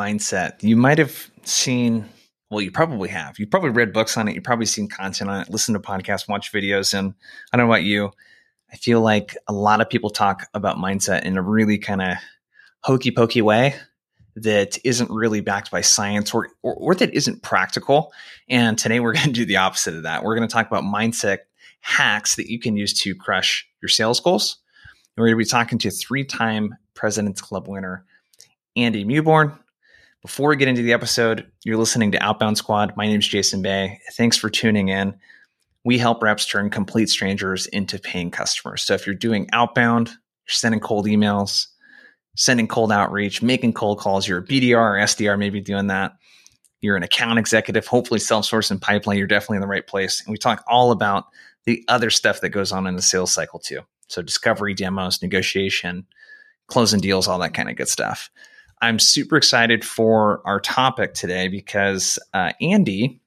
mindset. You might have seen, well, you probably have. You've probably read books on it. You've probably seen content on it, listened to podcasts, watched videos. And I don't know about you. I feel like a lot of people talk about mindset in a really kind of hokey pokey way that isn't really backed by science or, or, or that isn't practical. And today we're going to do the opposite of that. We're going to talk about mindset hacks that you can use to crush your sales goals. And we're going to be talking to three time President's Club winner, Andy Mewborn. Before we get into the episode, you're listening to Outbound Squad. My name is Jason Bay. Thanks for tuning in. We help reps turn complete strangers into paying customers. So if you're doing outbound, you're sending cold emails, sending cold outreach, making cold calls, you're a BDR or SDR, maybe doing that. You're an account executive, hopefully self source and pipeline, you're definitely in the right place. And we talk all about the other stuff that goes on in the sales cycle too. So discovery, demos, negotiation, closing deals, all that kind of good stuff. I'm super excited for our topic today because uh, Andy,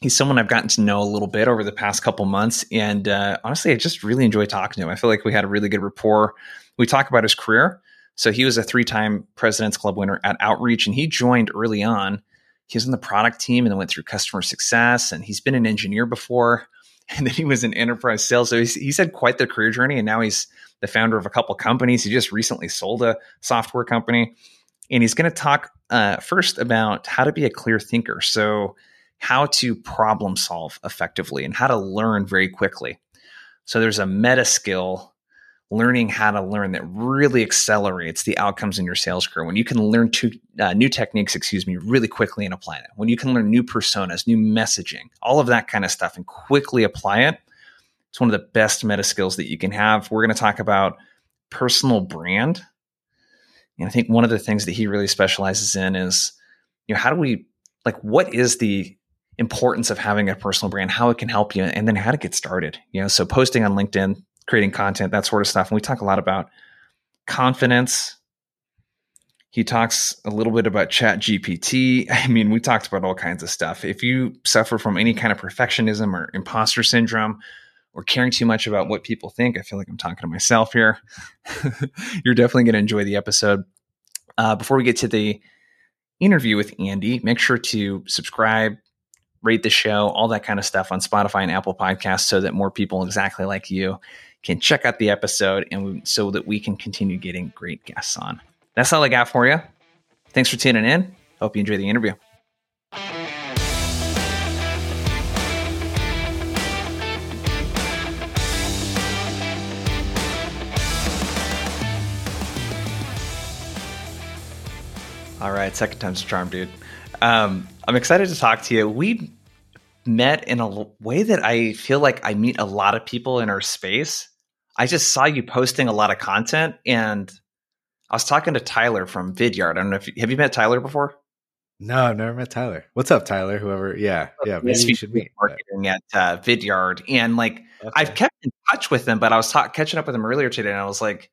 he's someone I've gotten to know a little bit over the past couple months, and uh, honestly, I just really enjoy talking to him. I feel like we had a really good rapport. We talk about his career. So he was a three-time President's Club winner at Outreach, and he joined early on. He was in the product team and then went through customer success, and he's been an engineer before and then he was in enterprise sales. So he's, he's had quite the career journey, and now he's the founder of a couple companies. He just recently sold a software company, and he's going to talk uh, first about how to be a clear thinker. So how to problem solve effectively and how to learn very quickly. So there's a meta skill learning how to learn that really accelerates the outcomes in your sales career. When you can learn two, uh, new techniques, excuse me, really quickly and apply it. When you can learn new personas, new messaging, all of that kind of stuff and quickly apply it, it's one of the best meta skills that you can have. We're going to talk about personal brand. And I think one of the things that he really specializes in is, you know, how do we, like, what is the importance of having a personal brand, how it can help you, and then how to get started. You know, so posting on LinkedIn, creating content, that sort of stuff. And we talk a lot about confidence. He talks a little bit about chat GPT. I mean, we talked about all kinds of stuff. If you suffer from any kind of perfectionism or imposter syndrome or caring too much about what people think, I feel like I'm talking to myself here. You're definitely going to enjoy the episode. Uh, before we get to the interview with Andy, make sure to subscribe, rate the show, all that kind of stuff on Spotify and Apple Podcasts so that more people exactly like you can check out the episode and we, so that we can continue getting great guests on. That's all I got for you. Thanks for tuning in. Hope you enjoy the interview. All right, second time's a charm, dude. Um, I'm excited to talk to you. We met in a way that I feel like I meet a lot of people in our space. I just saw you posting a lot of content, and I was talking to Tyler from Vidyard. I don't know if you, have you met Tyler before. No, I've never met Tyler. What's up, Tyler? Whoever, yeah, yeah, maybe you should meet. Marketing at uh, Vidyard, and like okay. I've kept in touch with him, but I was ta- catching up with him earlier today, and I was like,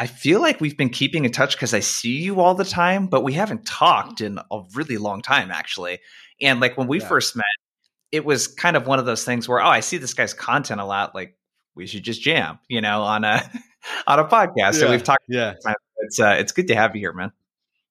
I feel like we've been keeping in touch because I see you all the time, but we haven't talked in a really long time, actually. And like when we yeah. first met, it was kind of one of those things where, oh, I see this guy's content a lot. Like we should just jam, you know, on a on a podcast. Yeah. So we've talked. Yeah, it's uh, it's good to have you here, man.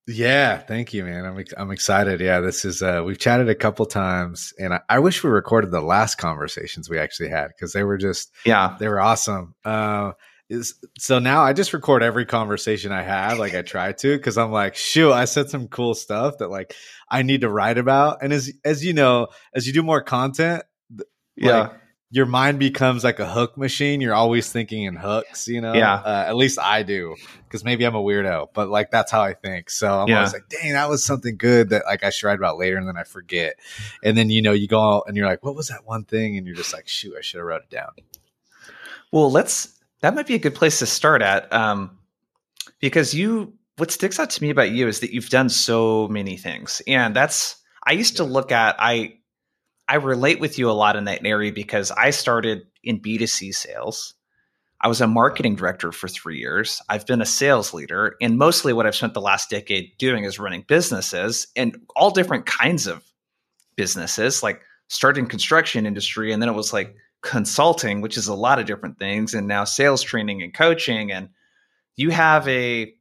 Yeah, thank you, man. I'm I'm excited. Yeah, this is uh, we've chatted a couple times, and I, I wish we recorded the last conversations we actually had because they were just yeah they were awesome. Uh, is so now I just record every conversation I have, like I try to, because I'm like, shoot, I said some cool stuff that like I need to write about. And as as you know, as you do more content, yeah. Like, your mind becomes like a hook machine. You're always thinking in hooks, you know? Yeah. Uh, at least I do, because maybe I'm a weirdo, but like that's how I think. So I'm yeah. always like, dang, that was something good that like I should write about later and then I forget. And then, you know, you go out and you're like, what was that one thing? And you're just like, shoot, I should have wrote it down. Well, let's that might be a good place to start at, um, because you. What sticks out to me about you is that you've done so many things, and that's. I used to look at I. I relate with you a lot in that area because I started in B2C sales. I was a marketing director for three years. I've been a sales leader. And mostly what I've spent the last decade doing is running businesses and all different kinds of businesses, like starting construction industry. And then it was like consulting, which is a lot of different things, and now sales training and coaching. And you have a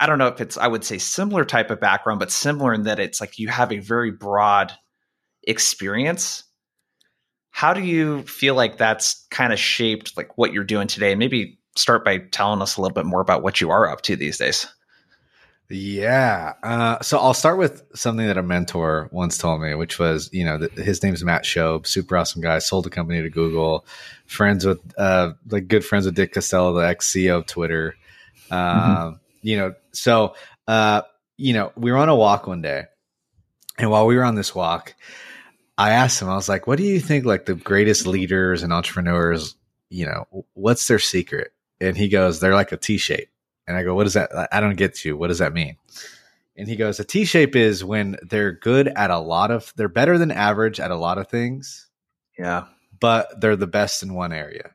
I don't know if it's I would say similar type of background, but similar in that it's like you have a very broad experience. How do you feel like that's kind of shaped like what you're doing today? Maybe start by telling us a little bit more about what you are up to these days. Yeah. Uh, so I'll start with something that a mentor once told me, which was, you know, th- his name's Matt Shobe, super awesome guy, sold a company to Google, friends with, uh, like good friends with Dick Costolo, the ex CEO of Twitter. mm-hmm. You know, so, uh, you know, we were on a walk one day. And while we were on this walk, I asked him, I was like, what do you think, like, the greatest leaders and entrepreneurs, you know, what's their secret? And he goes, they're like a T shape. And I go, what does that? I don't get you. What does that mean? And he goes, a T shape is when they're good at a lot of, they're better than average at a lot of things. Yeah. But they're the best in one area.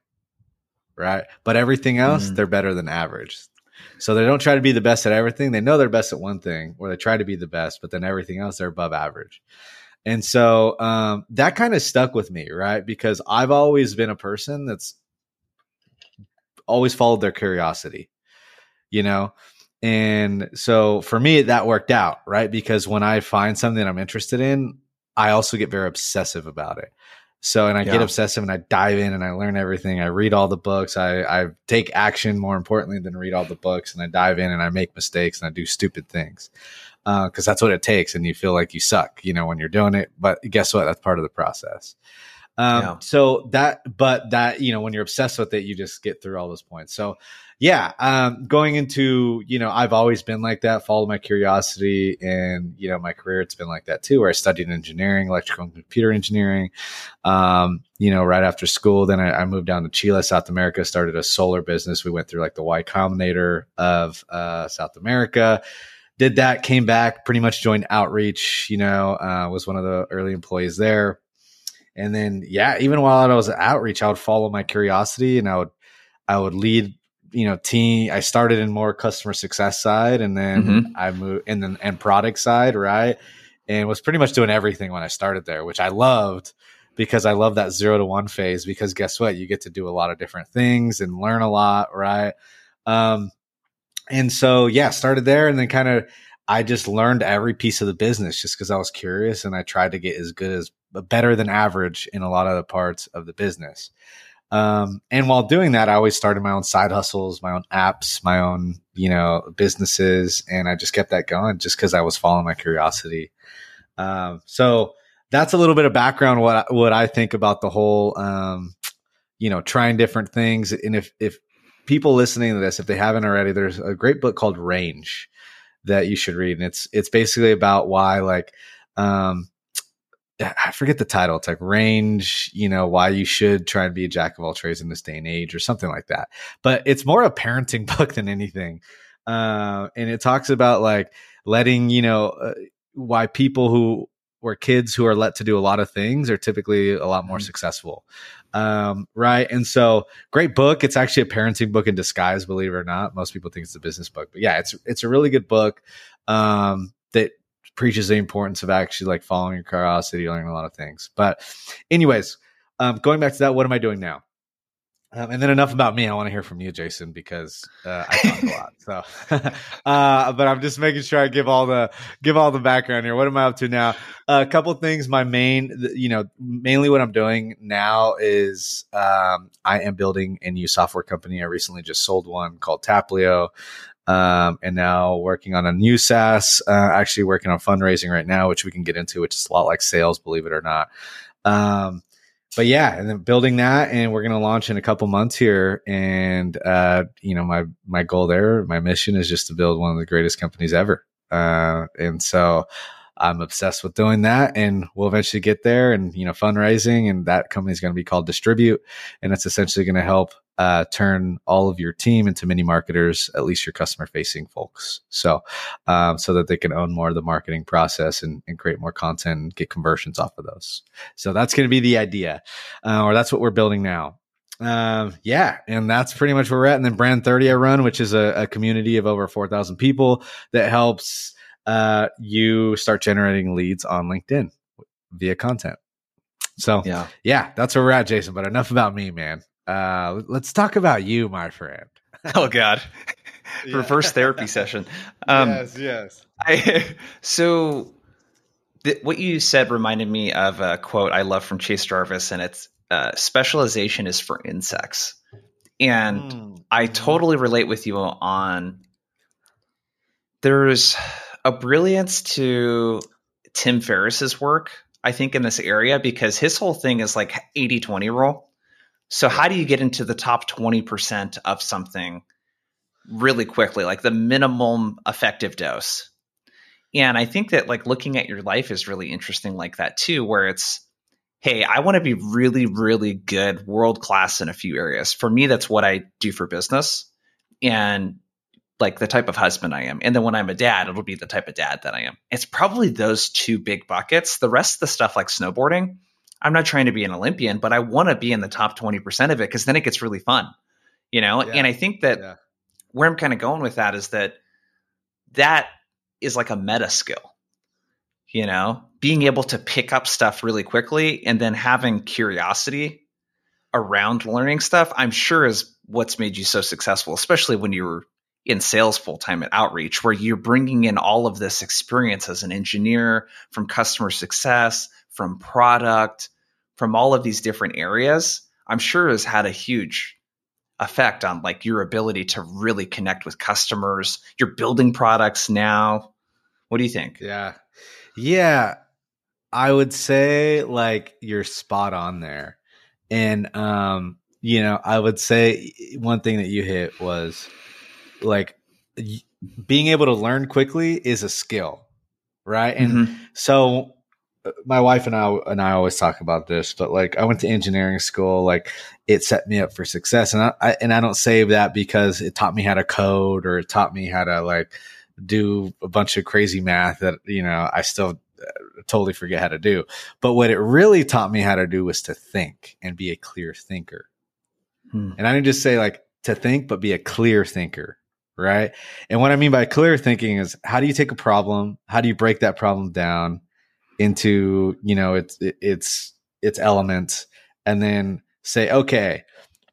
Right. But everything else, mm. they're better than average. So they don't try to be the best at everything. They know they're best at one thing, or they try to be the best, but then everything else, they're above average. And so um, that kind of stuck with me, right? Because I've always been a person that's always followed their curiosity you know? And so for me, that worked out, right? Because when I find something I'm interested in, I also get very obsessive about it. So, and I yeah. get obsessive and I dive in and I learn everything. I read all the books. I, I take action more importantly than read all the books. And I dive in and I make mistakes and I do stupid things because uh, that's what it takes. And you feel like you suck, you know, when you're doing it. But guess what? That's part of the process. Um, yeah. So that, but that, you know, when you're obsessed with it, you just get through all those points. So yeah, um, going into, you know, I've always been like that, follow my curiosity. And, you know, my career, it's been like that too, where I studied engineering, electrical and computer engineering. Um, you know, right after school, then I, I, moved down to Chile, South America, started a solar business. We went through like the Y Combinator of uh, South America. Did that, came back, pretty much joined Outreach, you know, uh, was one of the early employees there. And then, yeah, even while I was at Outreach, I would follow my curiosity and I would, I would lead you know, team. I started in more customer success side, and then mm-hmm. I moved, and then and product side, right? And was pretty much doing everything when I started there, which I loved because I love that zero to one phase. Because guess what, you get to do a lot of different things and learn a lot, right? Um, and so yeah, started there, and then kind of I just learned every piece of the business just because I was curious, and I tried to get as good as better than average in a lot of the parts of the business. Um, and while doing that, I always started my own side hustles, my own apps, my own, you know, businesses. And I just kept that going just because I was following my curiosity. Um, so that's a little bit of background what I, what I think about the whole, um, you know, trying different things. And if if people listening to this, if they haven't already, there's a great book called Range that you should read, and it's it's basically about why like um, I forget the title. It's like range, you know, why you should try and be a jack of all trades in this day and age or something like that. But it's more a parenting book than anything. Uh, and it talks about like letting, you know, uh, why people who were kids who are let to do a lot of things are typically a lot more mm-hmm. successful. Um, right. And so great book. It's actually a parenting book in disguise, believe it or not. Most people think it's a business book, but yeah, it's, it's a really good book. Um, that preaches the importance of actually like following your curiosity, learning a lot of things. But, anyways, um, going back to that, what am I doing now? Um, and then enough about me. I want to hear from you, Jason, because uh, I talk a lot. So, uh, but I'm just making sure I give all the give all the background here. What am I up to now? Uh, a couple things. My main, you know, mainly what I'm doing now is um, I am building a new software company. I recently just sold one called Taplio um, and now working on a new SaaS. Uh, actually, working on fundraising right now, which we can get into, which is a lot like sales, believe it or not. Um, but yeah, and then building that, and we're going to launch in a couple months here. And uh, you know, my my goal there, my mission is just to build one of the greatest companies ever. Uh, and so I'm obsessed with doing that, and we'll eventually get there. And you know, fundraising, and that company is going to be called Distribute, and it's essentially going to help uh, turn all of your team into mini marketers, at least your customer facing folks. So, um, so that they can own more of the marketing process and, and create more content and get conversions off of those. So that's going to be the idea, uh, or that's what we're building now. Um, yeah, and that's pretty much where we're at. And then Brand 30 I run, which is a, a community of over 4,000 people that helps uh, you start generating leads on LinkedIn via content. So yeah, yeah, that's where we're at, Jason. But enough about me, man. Uh, let's talk about you, my friend. oh God. yeah. reverse therapy session. Um, yes, yes. I, so th- what you said reminded me of a quote I love from Chase Jarvis, and it's uh, specialization is for insects. And mm. I mm-hmm. totally relate with you on there's a brilliance to Tim Ferriss's work, I think, in this area because his whole thing is like 80 20 rule. So, how do you get into the top 20% of something really quickly, like the minimum effective dose? And I think that like looking at your life is really interesting, like that too, where it's, hey, I want to be really, really good, world class in a few areas. For me, that's what I do for business. And like the type of husband I am. And then when I'm a dad, it'll be the type of dad that I am. It's probably those two big buckets. The rest of the stuff like snowboarding, I'm not trying to be an Olympian, but I want to be in the top 20% of it because then it gets really fun. You know? Yeah. And I think that yeah. where I'm kind of going with that is that that is like a meta skill. You know, being able to pick up stuff really quickly and then having curiosity around learning stuff, I'm sure is what's made you so successful, especially when you were in sales full time at Outreach, where you're bringing in all of this experience as an engineer from customer success, from product, from all of these different areas, I'm sure has had a huge effect on like your ability to really connect with customers. You're building products now. What do you think? Yeah. Yeah. I would say like you're spot on there. And um, you know, I would say one thing that you hit was like being able to learn quickly is a skill, right? And mm-hmm. so my wife and I and I always talk about this, but like I went to engineering school, like it set me up for success, and I, I, and I don't say that because it taught me how to code or it taught me how to like do a bunch of crazy math that you know I still uh, totally forget how to do. But what it really taught me how to do was to think and be a clear thinker. Hmm. And I didn't just say like to think, but be a clear thinker right? And what I mean by clear thinking is how do you take a problem, how do you break that problem down into, you know, its its its elements and then say, okay,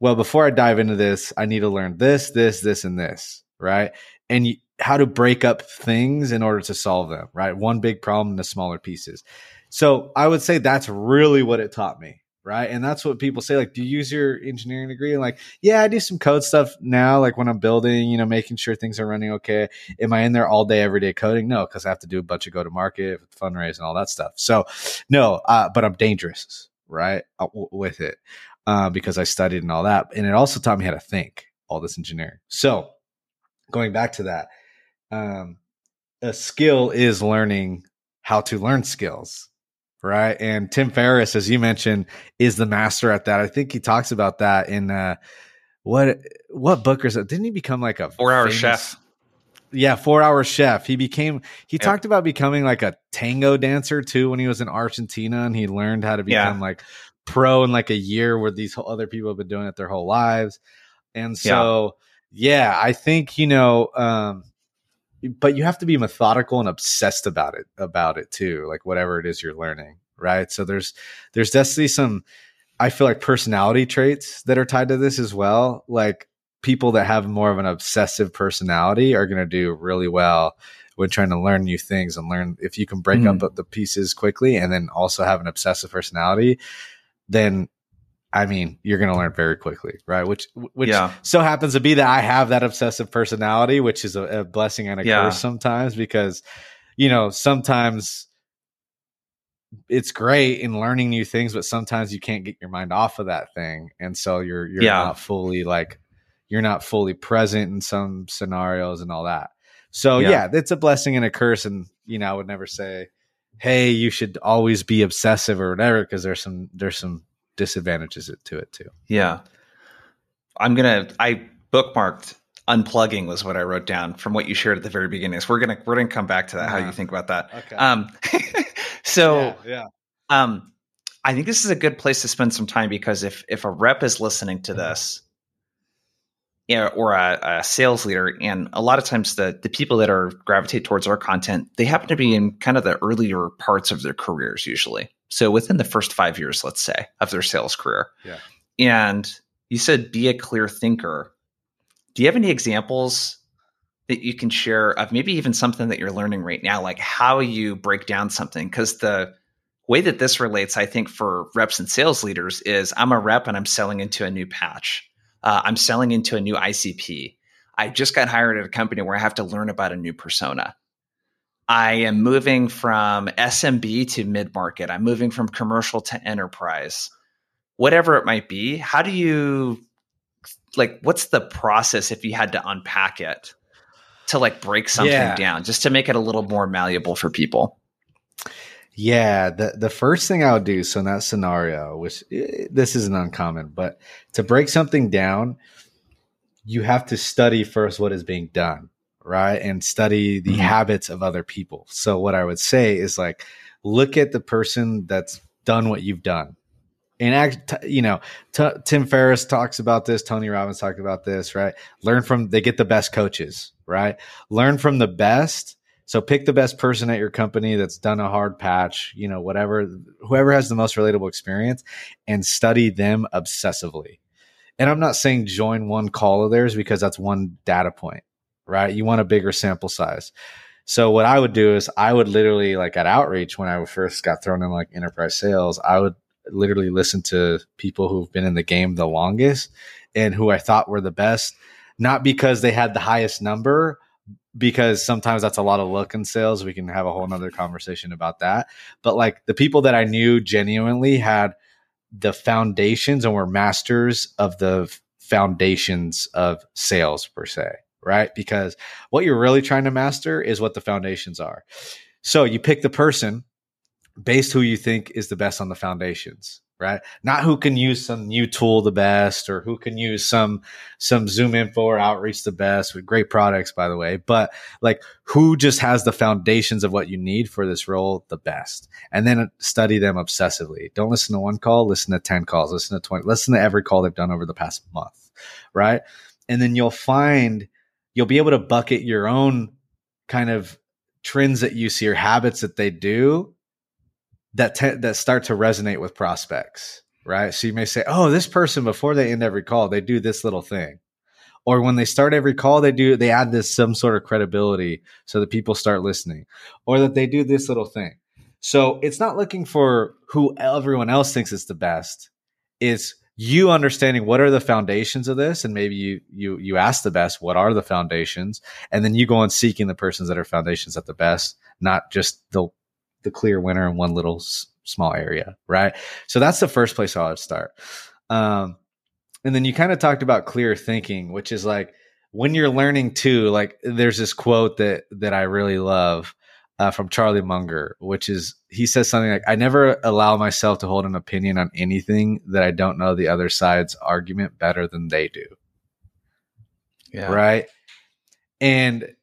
well, before I dive into this, I need to learn this, this, this and this, right? And you, how to break up things in order to solve them, right? One big problem into smaller pieces. So I would say that's really what it taught me, right? And that's what people say. Like, do you use your engineering degree? And like, yeah, I do some code stuff now. Like when I'm building, you know, making sure things are running okay. Am I in there all day, every day coding? No, because I have to do a bunch of go to market, fundraise, and all that stuff. So, no, uh, but I'm dangerous, right, uh, with it uh, because I studied and all that, and it also taught me how to think. All this engineering. So, going back to that, um, a skill is learning how to learn skills right? And Tim Ferriss, as you mentioned, is the master at that. I think he talks about that in uh, what what book is it? Didn't he become like a four hour famous, chef? Yeah, four hour chef. He became he yep. talked about becoming like a tango dancer too when he was in Argentina and he learned how to become yeah. like pro in like a year where these other people have been doing it their whole lives. And so yeah, yeah I think, you know, um, but you have to be methodical and obsessed about it about it too like whatever it is you're learning right so there's there's definitely some i feel like personality traits that are tied to this as well like people that have more of an obsessive personality are going to do really well when trying to learn new things and learn if you can break mm. up the pieces quickly and then also have an obsessive personality then I mean, you're going to learn very quickly, right? Which, which yeah. so happens to be that I have that obsessive personality, which is a, a blessing and a yeah. curse sometimes because, you know, sometimes it's great in learning new things, but sometimes you can't get your mind off of that thing, and so you're you're yeah. not fully like you're not fully present in some scenarios and all that. So yeah. yeah, it's a blessing and a curse, and you know, I would never say, "Hey, you should always be obsessive" or whatever, because there's some there's some disadvantages it to it too. Yeah. I'm going to, I bookmarked unplugging was what I wrote down from what you shared at the very beginning. So we're going to, we're to come back to that, how you think about that. Okay. Um, so, yeah, yeah. Um, I think this is a good place to spend some time because if, if a rep is listening to this, you know, or a, a, sales leader, and a lot of times the the people that are gravitate towards our content, they happen to be in kind of the earlier parts of their careers usually. So within the first five years, let's say, of their sales career. Yeah. And you said be a clear thinker. Do you have any examples that you can share of maybe even something that you're learning right now, like how you break down something? Because the way that this relates, I think, for reps and sales leaders is I'm a rep and I'm selling into a new patch. Uh, I'm selling into a new ICP. I just got hired at a company where I have to learn about a new persona. I am moving from SMB to mid market. I'm moving from commercial to enterprise. Whatever it might be, how do you like what's the process if you had to unpack it to like break something yeah. down just to make it a little more malleable for people? Yeah, the the first thing I would do so in that scenario, which eh, this isn't uncommon, but to break something down, you have to study first what is being done right? And study the mm-hmm. habits of other people. So what I would say is like, look at the person that's done what you've done. And act, you know, t- Tim Ferriss talks about this. Tony Robbins talked about this, right? Learn from, they get the best coaches, right? Learn from the best. So pick the best person at your company that's done a hard patch, you know, whatever, whoever has the most relatable experience and study them obsessively. And I'm not saying join one call of theirs because that's one data point right? You want a bigger sample size. So what I would do is I would literally like at outreach when I first got thrown in like enterprise sales, I would literally listen to people who've been in the game the longest and who I thought were the best, not because they had the highest number, because sometimes that's a lot of look in sales. We can have a whole nother conversation about that. But like the people that I knew genuinely had the foundations and were masters of the foundations of sales per se right? Because what you're really trying to master is what the foundations are. So you pick the person based who you think is the best on the foundations, right? Not who can use some new tool the best or who can use some some ZoomInfo or outreach the best with great products, by the way, but like who just has the foundations of what you need for this role the best. And then study them obsessively. Don't listen to one call, listen to 10 calls, listen to 20, listen to every call they've done over the past month, right? And then you'll find you'll be able to bucket your own kind of trends that you see or habits that they do that te- that start to resonate with prospects right? So you may say oh this person before they end every call they do this little thing. Or when they start every call they do they add this some sort of credibility so that people start listening. Or that they do this little thing. So it's not looking for who everyone else thinks is the best. It's you understanding what are the foundations of this and maybe you you you ask the best what are the foundations? And then you go on seeking the persons that are foundations at the best not just the the clear winner in one little s- small area right? So that's the first place i would start. Um, and then you kind of talked about clear thinking which is like when you're learning too like there's this quote that that i really love uh, from Charlie Munger, which is he says something like, "I never allow myself to hold an opinion on anything that I don't know the other side's argument better than they do." Yeah. Right. And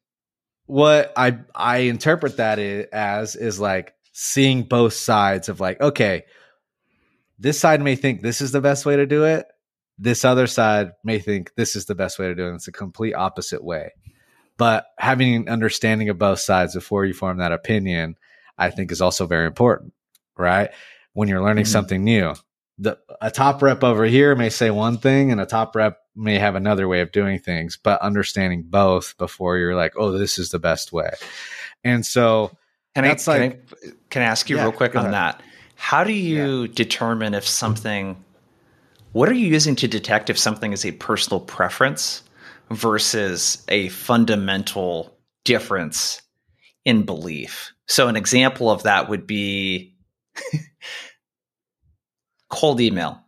what I I interpret that as is like seeing both sides of like, okay, this side may think this is the best way to do it. This other side may think this is the best way to do it. It's a complete opposite way. But having an understanding of both sides before you form that opinion, I think is also very important, right? When you're learning mm-hmm. something new, the a top rep over here may say one thing and a top rep may have another way of doing things, but understanding both before you're like, oh, this is the best way. And so can I, can, like, I, can I ask you yeah, real quick on ahead. that? How do you yeah. determine if something what are you using to detect if something is a personal preference versus a fundamental difference in belief. So, an example of that would be cold email.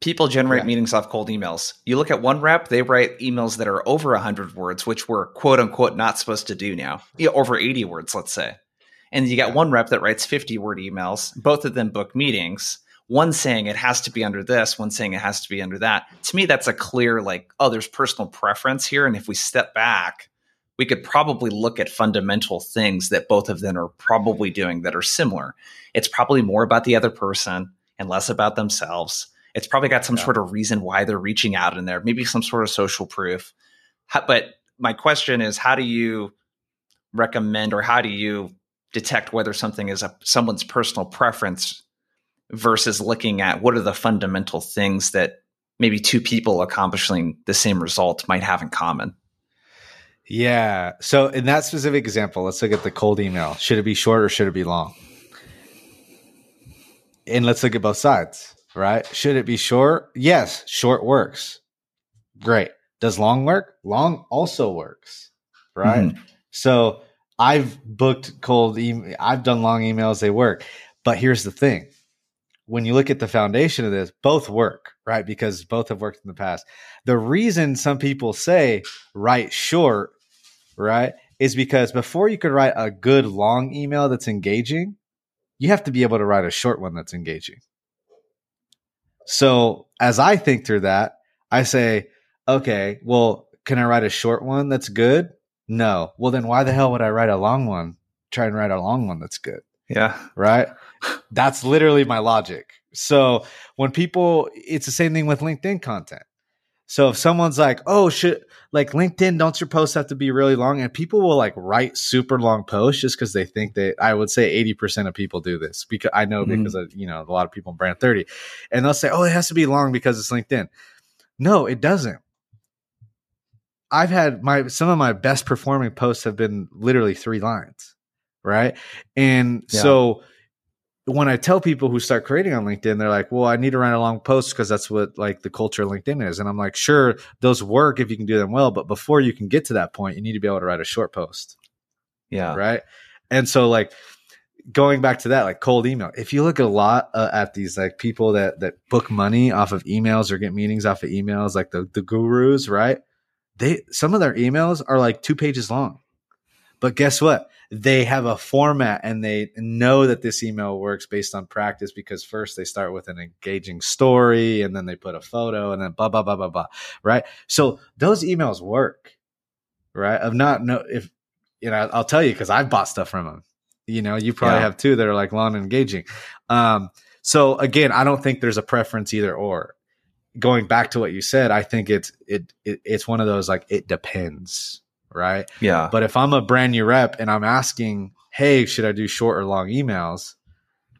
People generate yeah. meetings off cold emails. You look at one rep, they write emails that are over 100 words, which we're quote unquote not supposed to do now, yeah, over 80 words, let's say. And you got yeah. one rep that writes 50 word emails. Both of them book meetings one saying it has to be under this, one saying it has to be under that. To me, that's a clear, like, oh, there's personal preference here. And if we step back, we could probably look at fundamental things that both of them are probably doing that are similar. It's probably more about the other person and less about themselves. It's probably got some yeah. sort of reason why they're reaching out in there, maybe some sort of social proof. How, but my question is, how do you recommend or how do you detect whether something is a someone's personal preference versus looking at what are the fundamental things that maybe two people accomplishing the same result might have in common. Yeah. So in that specific example, let's look at the cold email. Should it be short or should it be long? And let's look at both sides, right? Should it be short? Yes, short works. Great. Does long work? Long also works, right? Mm-hmm. So I've booked cold email. I've done long emails. They work. But here's the thing. When you look at the foundation of this, both work, right? Because both have worked in the past. The reason some people say write short, right, is because before you could write a good long email that's engaging, you have to be able to write a short one that's engaging. So as I think through that, I say, okay, well, can I write a short one that's good? No. Well, then why the hell would I write a long one? Try and write a long one that's good. Yeah. Right. That's literally my logic. So when people, it's the same thing with LinkedIn content. So if someone's like, oh, should like LinkedIn, don't your posts have to be really long? And people will like write super long posts just because they think that I would say 80% of people do this because I know mm-hmm. because of, you know, a lot of people in brand 30 and they'll say, oh, it has to be long because it's LinkedIn. No, it doesn't. I've had my some of my best performing posts have been literally three lines, right? And yeah. so when I tell people who start creating on LinkedIn, they're like, "Well, I need to write a long post because that's what like the culture of LinkedIn is." And I'm like, "Sure, those work if you can do them well, but before you can get to that point, you need to be able to write a short post." Yeah. Right. And so like going back to that, like cold email. If you look a lot uh, at these like people that that book money off of emails or get meetings off of emails, like the the gurus, right? They some of their emails are like two pages long. But guess what? They have a format and they know that this email works based on practice because first they start with an engaging story and then they put a photo and then blah blah blah blah blah right? So those emails work right? Of not know if you know i'll tell you because i've bought stuff from them you know you probably yeah. have too that are like long and engaging. Um so again i don't think there's a preference either or. Going back to what you said i think it's it, it it's one of those like it depends right? Yeah. But if I'm a brand new rep and I'm asking, hey, should I do short or long emails?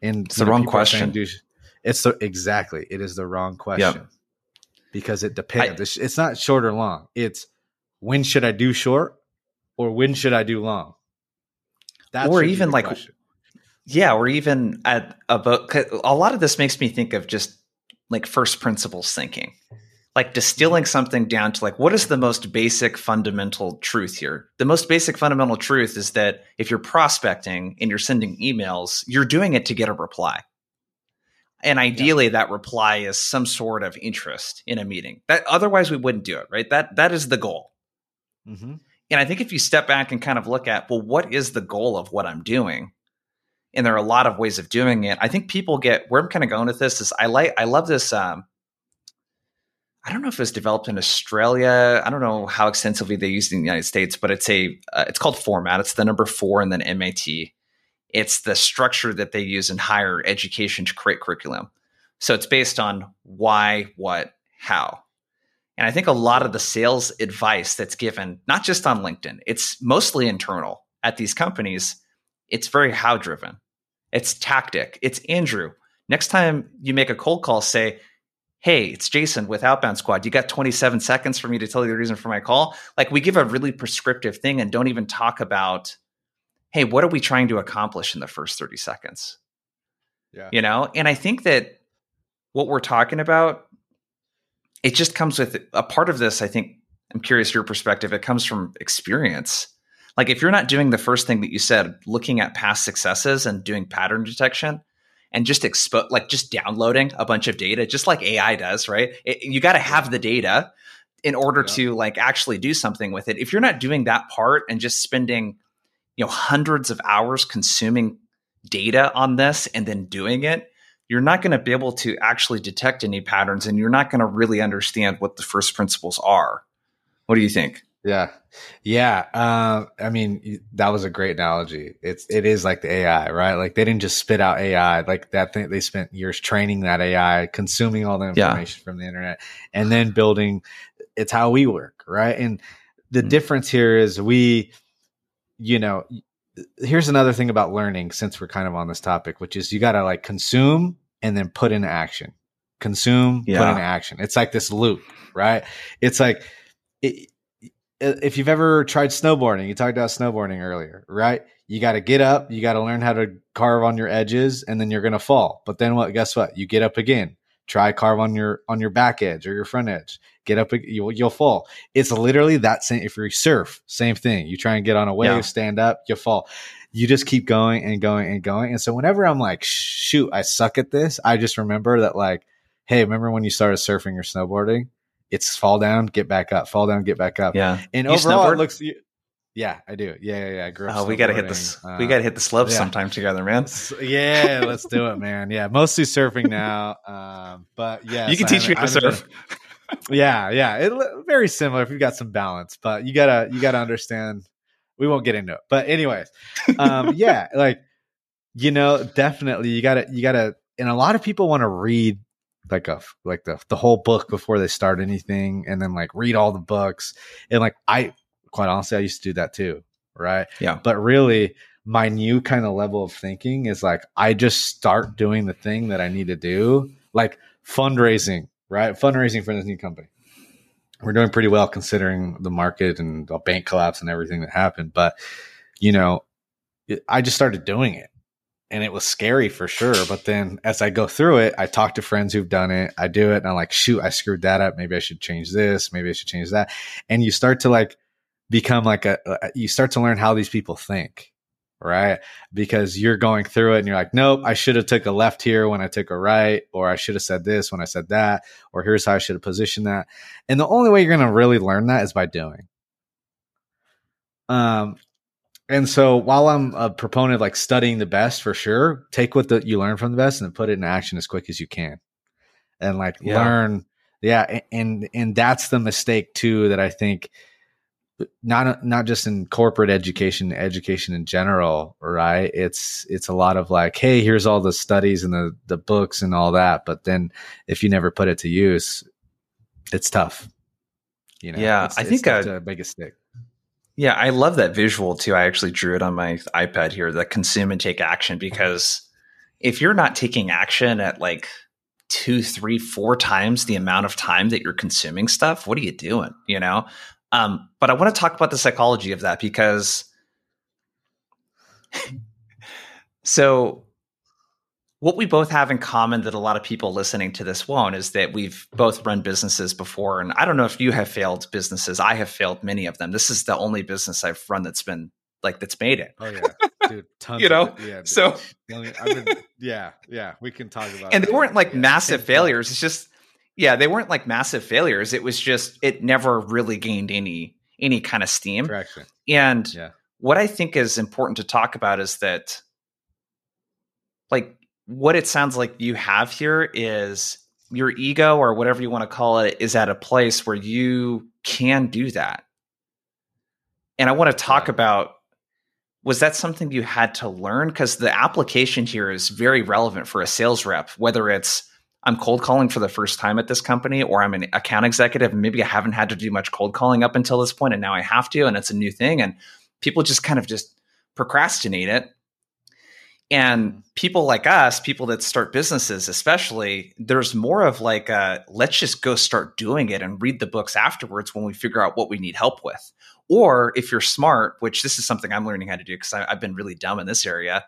And it's the know, wrong question. Do, it's the exactly it is the wrong question yep. because it depends. I, it's not short or long. It's when should I do short or when should I do long? That or even like question. yeah, or even at about a lot of this makes me think of just like first principles thinking like distilling something down to like what is the most basic fundamental truth here? The most basic fundamental truth is that if you're prospecting and you're sending emails you're doing it to get a reply. And ideally yeah. that reply is some sort of interest in a meeting. That otherwise we wouldn't do it right? That that is the goal. Mm-hmm. and i think if you step back and kind of look at well what is the goal of what i'm doing? And there are a lot of ways of doing it. I think people get where i'm kind of going with this is i like i love this um, I don't know if it was developed in Australia. I don't know how extensively they use it in the United States, but it's a uh, it's called format. It's the number four and then MAT. It's the structure that they use in higher education to create curriculum. So it's based on why, what, how. And I think a lot of the sales advice that's given, not just on LinkedIn, it's mostly internal at these companies. It's very how driven. It's tactic. It's Andrew. Next time you make a cold call, say, hey, it's Jason with Outbound Squad. You got 27 seconds for me to tell you the reason for my call. Like we give a really prescriptive thing and don't even talk about, hey, what are we trying to accomplish in the first 30 seconds? Yeah. You know, and I think that what we're talking about, it just comes with a part of this. I think I'm curious your perspective. It comes from experience. Like if you're not doing the first thing that you said, looking at past successes and doing pattern detection, and just expo like just downloading a bunch of data, just like AI does, right? It, you got to have the data in order yeah. to like actually do something with it. If you're not doing that part and just spending, you know, hundreds of hours consuming data on this and then doing it, you're not going to be able to actually detect any patterns and you're not going to really understand what the first principles are. What do you think? Yeah. Yeah. Uh, I mean, that was a great analogy. It's, it is like the AI, right? Like they didn't just spit out AI like that thing. They spent years training that AI, consuming all the information yeah. from the internet and then building. It's how we work. Right. And the mm-hmm. difference here is we, you know, here's another thing about learning since we're kind of on this topic, which is you got to like consume and then put into action, consume, yeah. put into action. It's like this loop, right? It's like, it, if you've ever tried snowboarding, you talked about snowboarding earlier, right? You got to get up, you got to learn how to carve on your edges, and then you're going to fall. But then what? Guess what? You get up again. Try carve on your on your back edge or your front edge. Get up, you'll, you'll fall. It's literally that same. If you surf, same thing. You try and get on a wave, yeah. stand up, you fall. You just keep going and going and going. And so whenever I'm like, shoot, I suck at this, I just remember that like, hey, remember when you started surfing or snowboarding? It's fall down, get back up, fall down, get back up. Yeah. And you overall, snowboard? it looks. Yeah, I do. Yeah, yeah, yeah. I grew up. Oh, we got to hit the uh, we got to hit the slopes yeah. sometime together, man. Yeah, let's do it, man. Yeah, mostly surfing now, um, but yeah, you can teach me how to surf. yeah, yeah, it, very similar if you've got some balance, but you gotta you gotta understand. We won't get into it, but anyways, um, yeah, like you know, definitely you gotta you gotta, and a lot of people want to read like a like the the whole book before they start anything and then like read all the books. And like I quite honestly I used to do that too right? Yeah. But really my new kind of level of thinking is like I just start doing the thing that I need to do like fundraising right? Fundraising for this new company. We're doing pretty well considering the market and the bank collapse and everything that happened but you know I just started doing it and it was scary for sure. But then as I go through it, I talk to friends who've done it. I do it and I'm like, shoot, I screwed that up. Maybe I should change this. Maybe I should change that. And you start to like become like a, you start to learn how these people think, right? Because you're going through it and you're like, nope, I should have took a left here when I took a right, or I should have said this when I said that, or here's how I should have positioned that. And the only way you're going to really learn that is by doing. Um, and so while I'm a proponent of like studying the best for sure, take what the, you learn from the best and put it in action as quick as you can. And like yeah. learn. Yeah. And, and that's the mistake too that I think not, not just in corporate education, education in general, right? It's, it's a lot of like, Hey, here's all the studies and the, the books and all that. But then if you never put it to use, it's tough. You know, yeah, I think that's a biggest stick. Yeah, I love that visual too. I actually drew it on my iPad here, the consume and take action, because if you're not taking action at like two, three, four times the amount of time that you're consuming stuff, what are you doing? You know? Um, but I want to talk about the psychology of that because so what we both have in common that a lot of people listening to this won't is that we've both run businesses before. And I don't know if you have failed businesses. I have failed many of them. This is the only business I've run that's been like that's made it. Oh yeah, dude, tons. you know, yeah. So I been, yeah, yeah, we can talk about. And they weren't like yeah, massive failures. It's just yeah, they weren't like massive failures. It was just it never really gained any any kind of steam. Correction. And yeah. what I think is important to talk about is that like what it sounds like you have here is your ego or whatever you want to call it is at a place where you can do that. And I want to talk about was that something you had to learn? Because the application here is very relevant for a sales rep, whether it's I'm cold calling for the first time at this company or I'm an account executive and maybe I haven't had to do much cold calling up until this point and now I have to and it's a new thing and people just kind of just procrastinate it and mm-hmm. people like us, people that start businesses, especially, there's more of like, a, let's just go start doing it and read the books afterwards when we figure out what we need help with. Or if you're smart, which this is something I'm learning how to do because I've been really dumb in this area,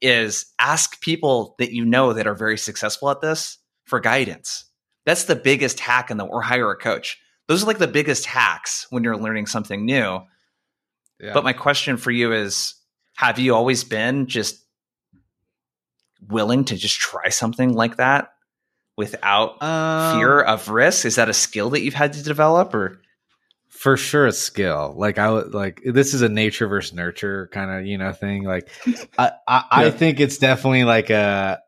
is ask people that you know that are very successful at this for guidance. That's the biggest hack in the, or hire a coach. Those are like the biggest hacks when you're learning something new. Yeah. But my question for you is, have you always been just willing to just try something like that without um, fear of risk? Is that a skill that you've had to develop or? For sure, a skill. Like I would like this is a nature versus nurture kind of you know thing. Like I I, yeah. I think it's definitely like a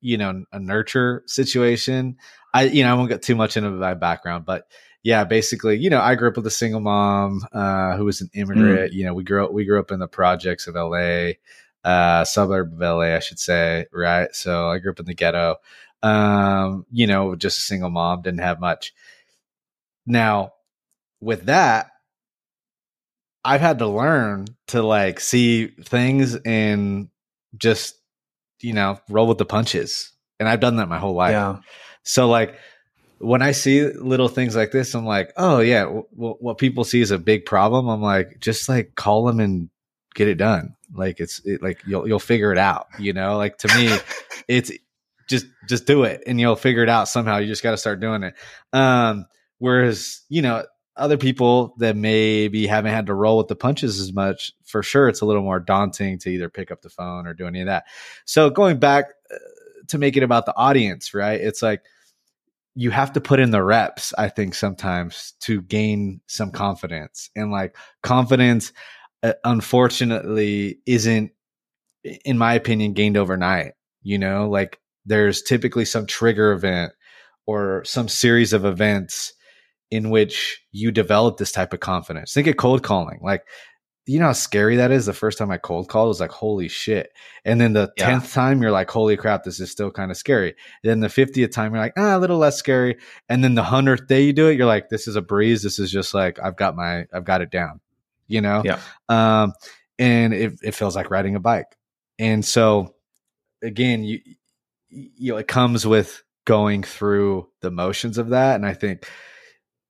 you know a nurture situation. I you know I won't get too much into my background, but yeah, basically, you know, I grew up with a single mom uh, who was an immigrant. Mm. You know, we grew up we grew up in the projects of LA uh, suburb of LA, I should say, right? So I grew up in the ghetto. Um, you know, just a single mom, didn't have much. Now, with that, I've had to learn to like see things and just, you know, roll with the punches. And I've done that my whole life. Yeah. So like when I see little things like this, I'm like, oh yeah, w- w- what people see is a big problem. I'm like, just like call them and get it done. Like it's it, like you'll you'll figure it out. You know, like to me, it's just just do it and you'll figure it out somehow. You just got to start doing it. Um, whereas you know other people that maybe haven't had to roll with the punches as much, for sure, it's a little more daunting to either pick up the phone or do any of that. So going back uh, to make it about the audience, right? It's like you have to put in the reps, I think, sometimes to gain some confidence. And like confidence, uh, unfortunately, isn't, in my opinion, gained overnight. You know, like there's typically some trigger event or some series of events in which you develop this type of confidence. Think of cold calling. Like, you know how scary that is? The first time I cold called was like, holy shit. And then the yeah. 10th time, you're like, holy crap, this is still kind of scary. Then the 50th time, you're like, ah, a little less scary. And then the 100th day you do it, you're like, this is a breeze. This is just like, I've got my, I've got it down, you know? Yeah. Um, and it, it feels like riding a bike. And so again, you, you know, it comes with going through the motions of that. And I think,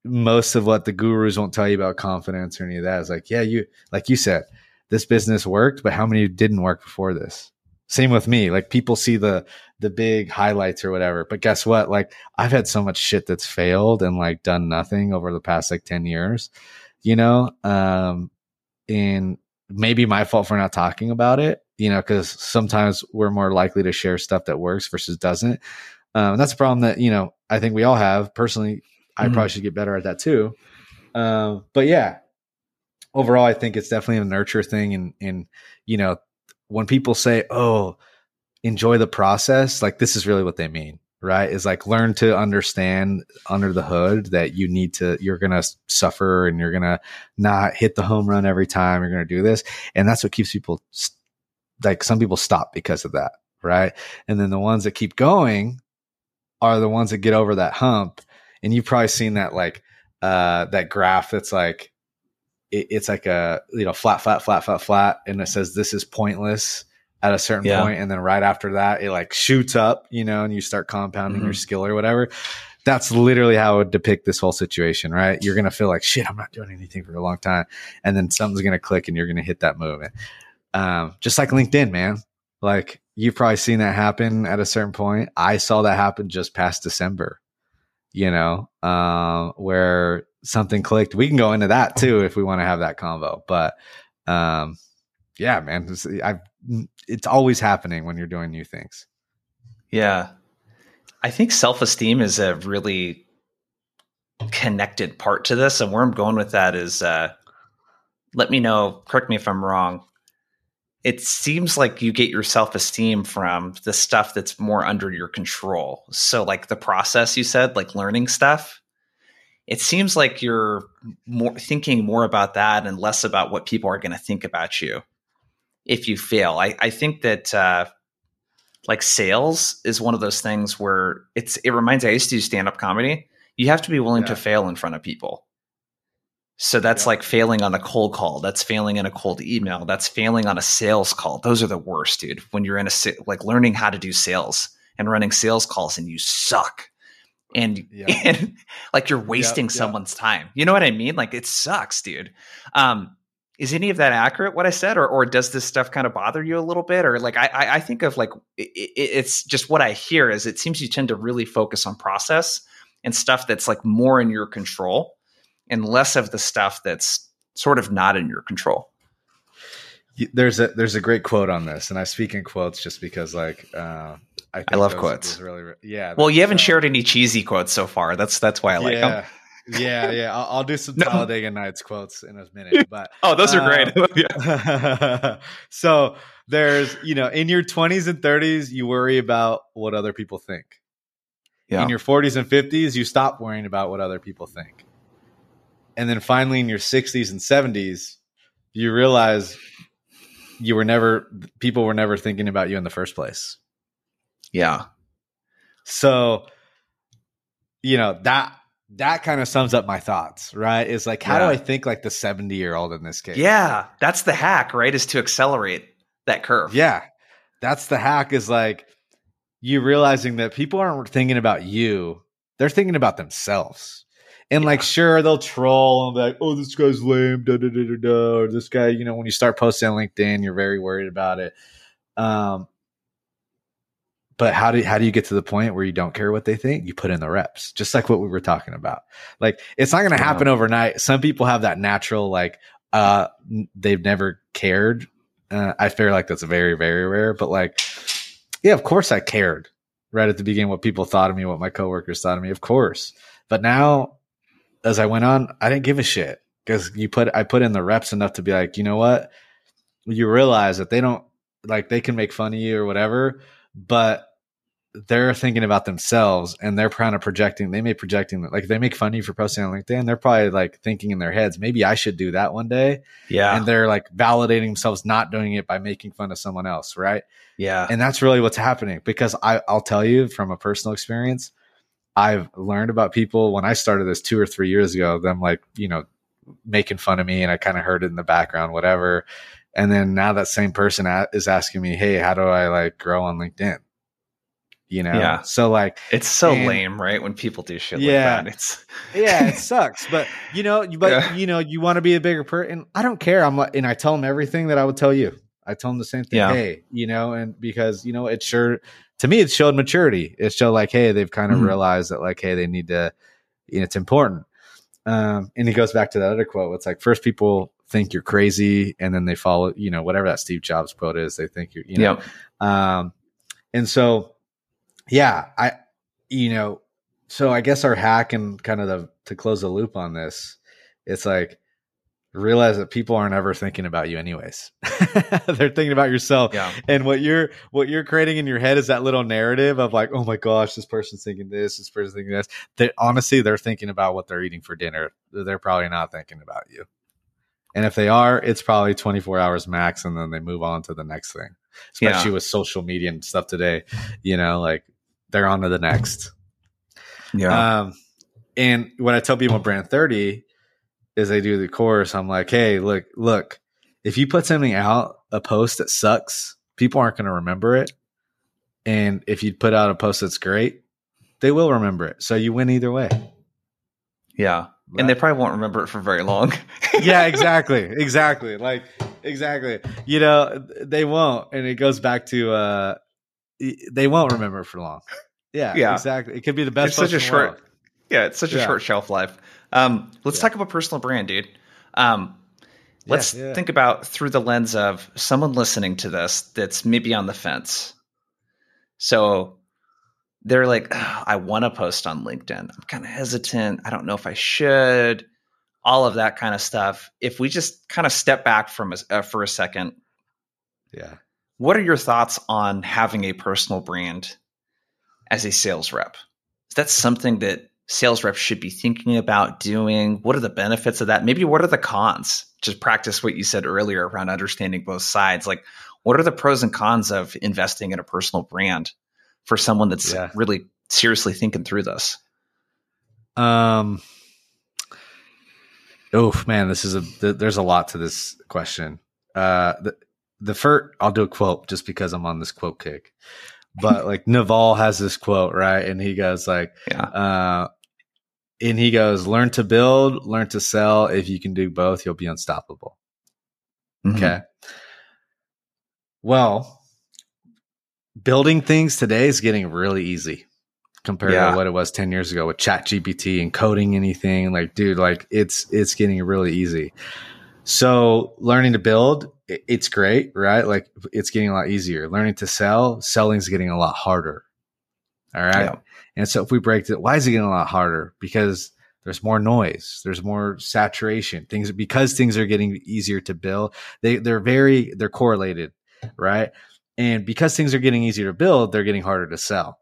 most of what the gurus won't tell you about confidence or any of that is like, yeah, you like you said, this business worked, but how many didn't work before this? Same with me. Like people see the the big highlights or whatever, but guess what? Like I've had so much shit that's failed and like done nothing over the past like 10 years, you know? Um and maybe my fault for not talking about it, you know, because sometimes we're more likely to share stuff that works versus doesn't. Um, that's a problem that, you know, I think we all have. Personally, I mm-hmm. probably should get better at that too. Um, but yeah, overall, I think it's definitely a nurture thing. And, and, you know, when people say, oh, enjoy the process, like this is really what they mean, right? Is like learn to understand under the hood that you need to, you're to suffer and you're to not hit the home run every time you're to do this. And that's what keeps people, like some people stop because of that, right? And then the ones that keep going are the ones that get over that hump and you've probably seen that like uh that graph that's like it, it's like a you know flat flat flat flat flat and it says this is pointless at a certain yeah. point, and then right after that it like shoots up you know and you start compounding mm-hmm. your skill or whatever that's literally how I would depict this whole situation, right? You're to feel like, shit, I'm not doing anything for a long time. And then something's to click and you're to hit that movement. Um, just like LinkedIn, man. Like you've probably seen that happen at a certain point. I saw that happen just past December you know, uh, where something clicked. We can go into that too if we want to have that convo. But um, yeah, man, it's, I've, it's always happening when you're doing new things. Yeah. I think self esteem is a really connected part to this. And where I'm going with that is uh, let me know, correct me if I'm wrong it seems like you get your self esteem from the stuff that's more under your control. So, like the process you said, like learning stuff, it seems like you're more thinking more about that and less about what people are going to think about you if you fail. I, I think that uh, like sales is one of those things where it's it reminds me. I used to do stand up comedy. You have to be willing yeah. to fail in front of people. So that's yeah. like failing on a cold call. That's failing in a cold email. That's failing on a sales call. Those are the worst, dude. When you're in a like learning how to do sales and running sales calls and you suck. And, yeah. and like you're wasting someone's time. You know what I mean? Like it sucks, dude. Um, is any of that accurate what I said, or or does this stuff kind of bother you a little bit, or like I I think of like it, it's just what I hear is it seems you tend to really focus on process and stuff that's like more in your control and less of the stuff that's sort of not in your control. There's a there's a great quote on this, and I speak in quotes just because like uh, I, I love those, quotes. Those really, yeah. Well, you haven't uh, shared any cheesy quotes so far. That's that's why I like yeah. them. Yeah, yeah. I'll, I'll do some no. Talladega Nights quotes in a minute. But oh, those are great. Um, so there's you know in your 20s and 30s you worry about what other people think. Yeah. In your 40s and 50s you stop worrying about what other people think and then finally in your 60s and 70s you realize you were never people were never thinking about you in the first place yeah so you know that that kind of sums up my thoughts right is like how yeah. do i think like the 70 year old in this case yeah that's the hack right is to accelerate that curve yeah that's the hack is like you realizing that people aren't thinking about you they're thinking about themselves. And like, sure, they'll troll and be like, "Oh, this guy's lame," da da da da da. Or this guy, you know, when you start posting on LinkedIn, you're very worried about it. Um, but how do how do you get to the point where you don't care what they think? You put in the reps, just like what we were talking about. Like, it's not going to happen overnight. Some people have that natural, like, uh, they've never cared. Uh, I feel like that's very very rare. But like, yeah, of course I cared right at the beginning what people thought of me, what my coworkers thought of me, of course. But now, as I went on, I didn't give a shit because you put I put in the reps enough to be like, you know what? You realize that they don't like they can make fun of you or whatever, but they're thinking about themselves and they're kind of projecting. They may projecting like they make fun of you for posting on LinkedIn. They're probably like thinking in their heads, maybe I should do that one day. Yeah. And they're like validating themselves not doing it by making fun of someone else, right? yeah. and that's really what's happening because I, I'll tell you from a personal experience, I've learned about people when I started this two or three years ago, them like, you know, making fun of me and I kind of heard it in the background, whatever. And then now that same person a- is asking me, Hey, how do I like grow on LinkedIn? You know? Yeah. So like, it's so and- lame, right? When people do shit Yeah. like that. It's yeah, it sucks, but you know, but Yeah. you know, you want to be a bigger person. I don't care. I'm like, and I tell them everything that I would tell you. I tell them the same thing. Yeah. Hey, you know, and because you know, it sure to me, it showed maturity. It showed like, hey, they've kind of Mhm. realized that like, hey, they need to, you know, it's important. Um, and he goes back to that other quote. It's like first people think you're crazy, and then they follow, you know, whatever that Steve Jobs quote is. They think you're, you know, yeah. um, and so, yeah, I, you know, so I guess our hack and kind of the to close the loop on this, it's like realize that people aren't ever thinking about you anyways. They're thinking about yourself. Yeah. And what you're what you're creating in your head is that little narrative of like, oh my gosh, this person's thinking this, this person's thinking this. They honestly they're thinking about what they're eating for dinner. They're probably not thinking about you. And if they are, it's probably 24 hours max, and then they move on to the next thing. Especially Yeah. with social media and stuff today, you know, like they're on to the next. Yeah. Um, and when I tell people brand 30 is they do the course. I'm like, hey, look, look, if you put something out, a post that sucks, people aren't going to remember it. And if you put out a post that's great, they will remember it. So you win either way. yeah. And they probably won't remember it for very long. yeah, exactly. Exactly. Like, exactly. You know, they won't. And it goes back to, uh, they won't remember it for long. Yeah, Yeah. exactly. It could be the best. It's such a short- world. Yeah, it's such a Yeah. short shelf life. Um, let's Yeah. talk about personal brand, dude. Um, let's think about through the lens of someone listening to this that's maybe on the fence. So they're like, "Ugh, I want to post on LinkedIn. I'm kind of hesitant. I don't know if I should. All of that kind of stuff. If we just kind of step back from a, uh, for a second, Yeah. what are your thoughts on having a personal brand as a sales rep? Is that something that sales reps should be thinking about doing? What are the benefits of that? Maybe what are the cons? Just practice what you said earlier around understanding both sides. Like, what are the pros and cons of investing in a personal brand for someone that's Yeah. really seriously thinking through this? Um. Oh man, this is a th- there's a lot to this question. Uh, the the first I'll do a quote just because I'm on this quote kick. But like Naval has this quote right, and he goes like, Yeah. uh, and he goes, "Learn to build, learn to sell. If you can do both, you'll be unstoppable." Mhm. Okay. Well, building things today is getting really easy compared Yeah. to what it was 10 years ago with ChatGPT and coding anything. Like, dude, like it's it's getting really easy. So learning to build, it's great, right? Like it's getting a lot easier. Learning to sell, selling's getting a lot harder. All right. Yeah. And so if we break it, why is it getting a lot harder? Because there's more noise, there's more saturation. Things because things are getting easier to build. They they're very they're correlated, right? And because things are getting easier to build, they're getting harder to sell.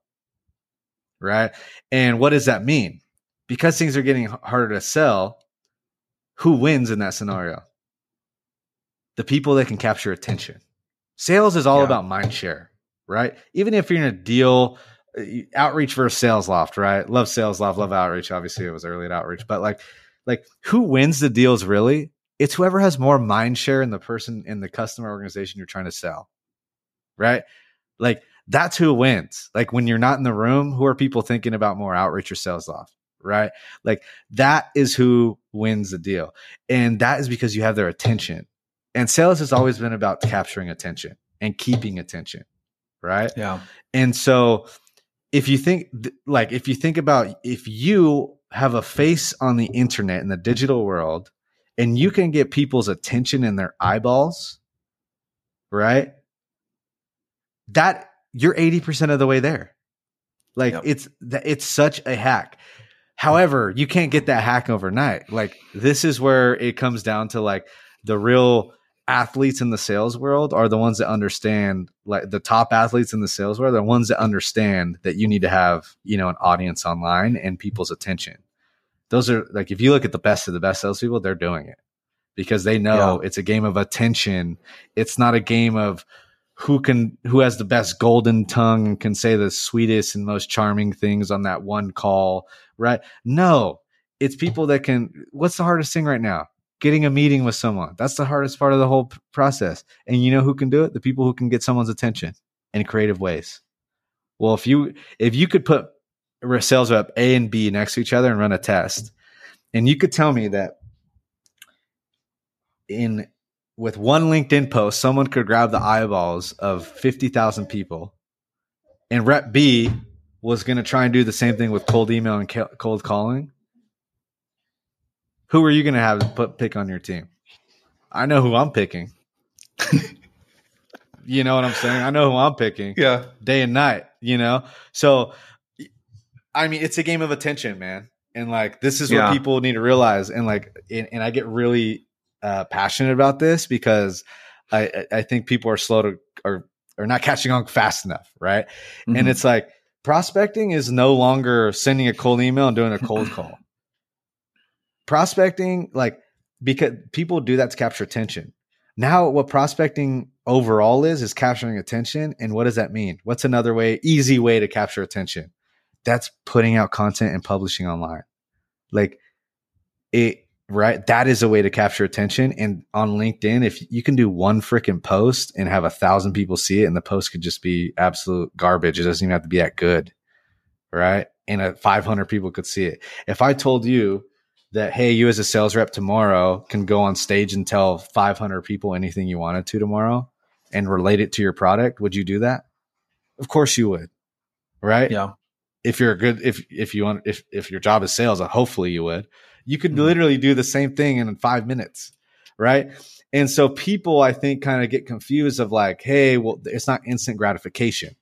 Right? And what does that mean? Because things are getting harder to sell, who wins in that scenario? The people that can capture attention. Sales is all Yeah. about mind share, right? Even if you're in a deal, uh, outreach versus Salesloft, right? Love Salesloft, love outreach. Obviously, it was early at outreach, but like, like who wins the deals really? It's whoever has more mind share in the person in the customer organization you're trying to sell, right? Like that's who wins. Like when you're not in the room, who are people thinking about more outreach or Salesloft? Right. Like that is who wins the deal. And that is because you have their attention. And sales has always been about capturing attention and keeping attention. Right. Yeah. And so if you think like if you think about if you have a face on the internet in the digital world and you can get people's attention in their eyeballs, right? That you're 80% of the way there. Like yep. it's it's such a hack. However, you can't get that hack overnight. Like this is where it comes down to like the real athletes in the sales world are the ones that understand like the top athletes in the sales world are the ones that understand that you need to have, you know, an audience online and people's attention. Those are like if you look at the best of the best salespeople, they're doing it because they know yeah. it's a game of attention. It's not a game of who can who has the best golden tongue and can say the sweetest and most charming things on that one call, right? No, it's people that can. What's the hardest thing right now? Getting a meeting with someone. That's the hardest part of the whole process. And you know who can do it? The people who can get someone's attention in creative ways. Well, if you if you could put sales rep A and B next to each other and run a test, and you could tell me that in with one LinkedIn post, someone could grab the eyeballs of 50,000 people. And rep B was going to try and do the same thing with cold email and cold calling. Who are you going to have put pick on your team? I know who I'm picking. you know what I'm saying? I know who I'm picking. Yeah. Day and night, you know? So, I mean, it's a game of attention, man. And like, this is what people need to realize. And like, and, and I get really uh, passionate about this because I, I think people are slow to or are not catching on fast enough, right? Mm-hmm. And it's like prospecting is no longer sending a cold email and doing a cold call. prospecting, like because people do that to capture attention. Now, what prospecting overall is is capturing attention. And what does that mean? What's another way, easy way to capture attention? That's putting out content and publishing online. Like it right? That is a way to capture attention. And on LinkedIn, if you can do one freaking post and have a thousand people see it, and the post could just be absolute garbage, it doesn't even have to be that good, right? And a 500 people could see it. If I told you that, hey, you as a sales rep tomorrow can go on stage and tell 500 people anything you wanted to tomorrow and relate it to your product, would you do that? Of course you would, right? Yeah. If you're a good, if if you want, if if your job is sales, hopefully you would you could mm-hmm. literally do the same thing in five minutes, right? And so people, I think, kind of get confused of like, hey, well, it's not instant gratification,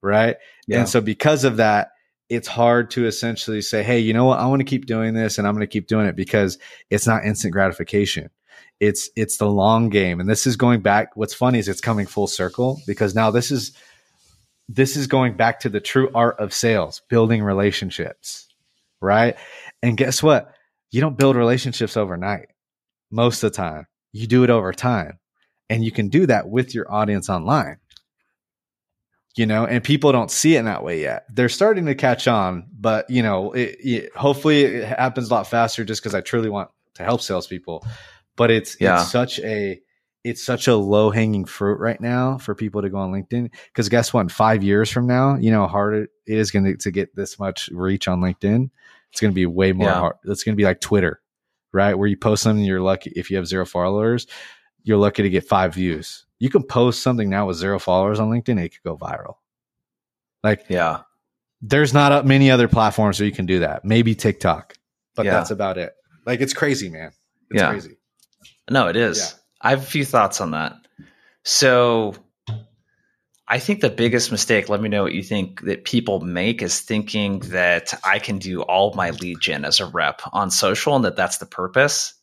right? Yeah. And so because of that, it's hard to essentially say, hey, you know what? I want to keep doing this and I'm going to keep doing it because it's not instant gratification. It's it's the long game. And this is going back. What's funny is it's coming full circle because now this is this is going back to the true art of sales, building relationships, right? And guess what? You don't build relationships overnight most of the time. You do it over time. And you can do that with your audience online. You know, and people don't see it in that way yet. They're starting to catch on, but you know, it, it, hopefully it happens a lot faster just because I truly want to help salespeople. But it's yeah. it's such a it's such a low hanging fruit right now for people to go on LinkedIn. Because guess what? In five years from now, you know how hard it is going to, to get this much reach on LinkedIn. It's going to be way more yeah. hard. It's going to be like Twitter, right? Where you post something, you're lucky if you have zero followers, you're lucky to get five views. You can post something now with zero followers on LinkedIn, it could go viral. Like, yeah, there's not many other platforms where you can do that. Maybe TikTok, but yeah. that's about it. Like, it's crazy, man. It's yeah. crazy. No, it is. Yeah. I have a few thoughts on that. So, I think the biggest mistake, let me know what you think, that people make is thinking that I can do all my lead gen as a rep on social and that that's the purpose.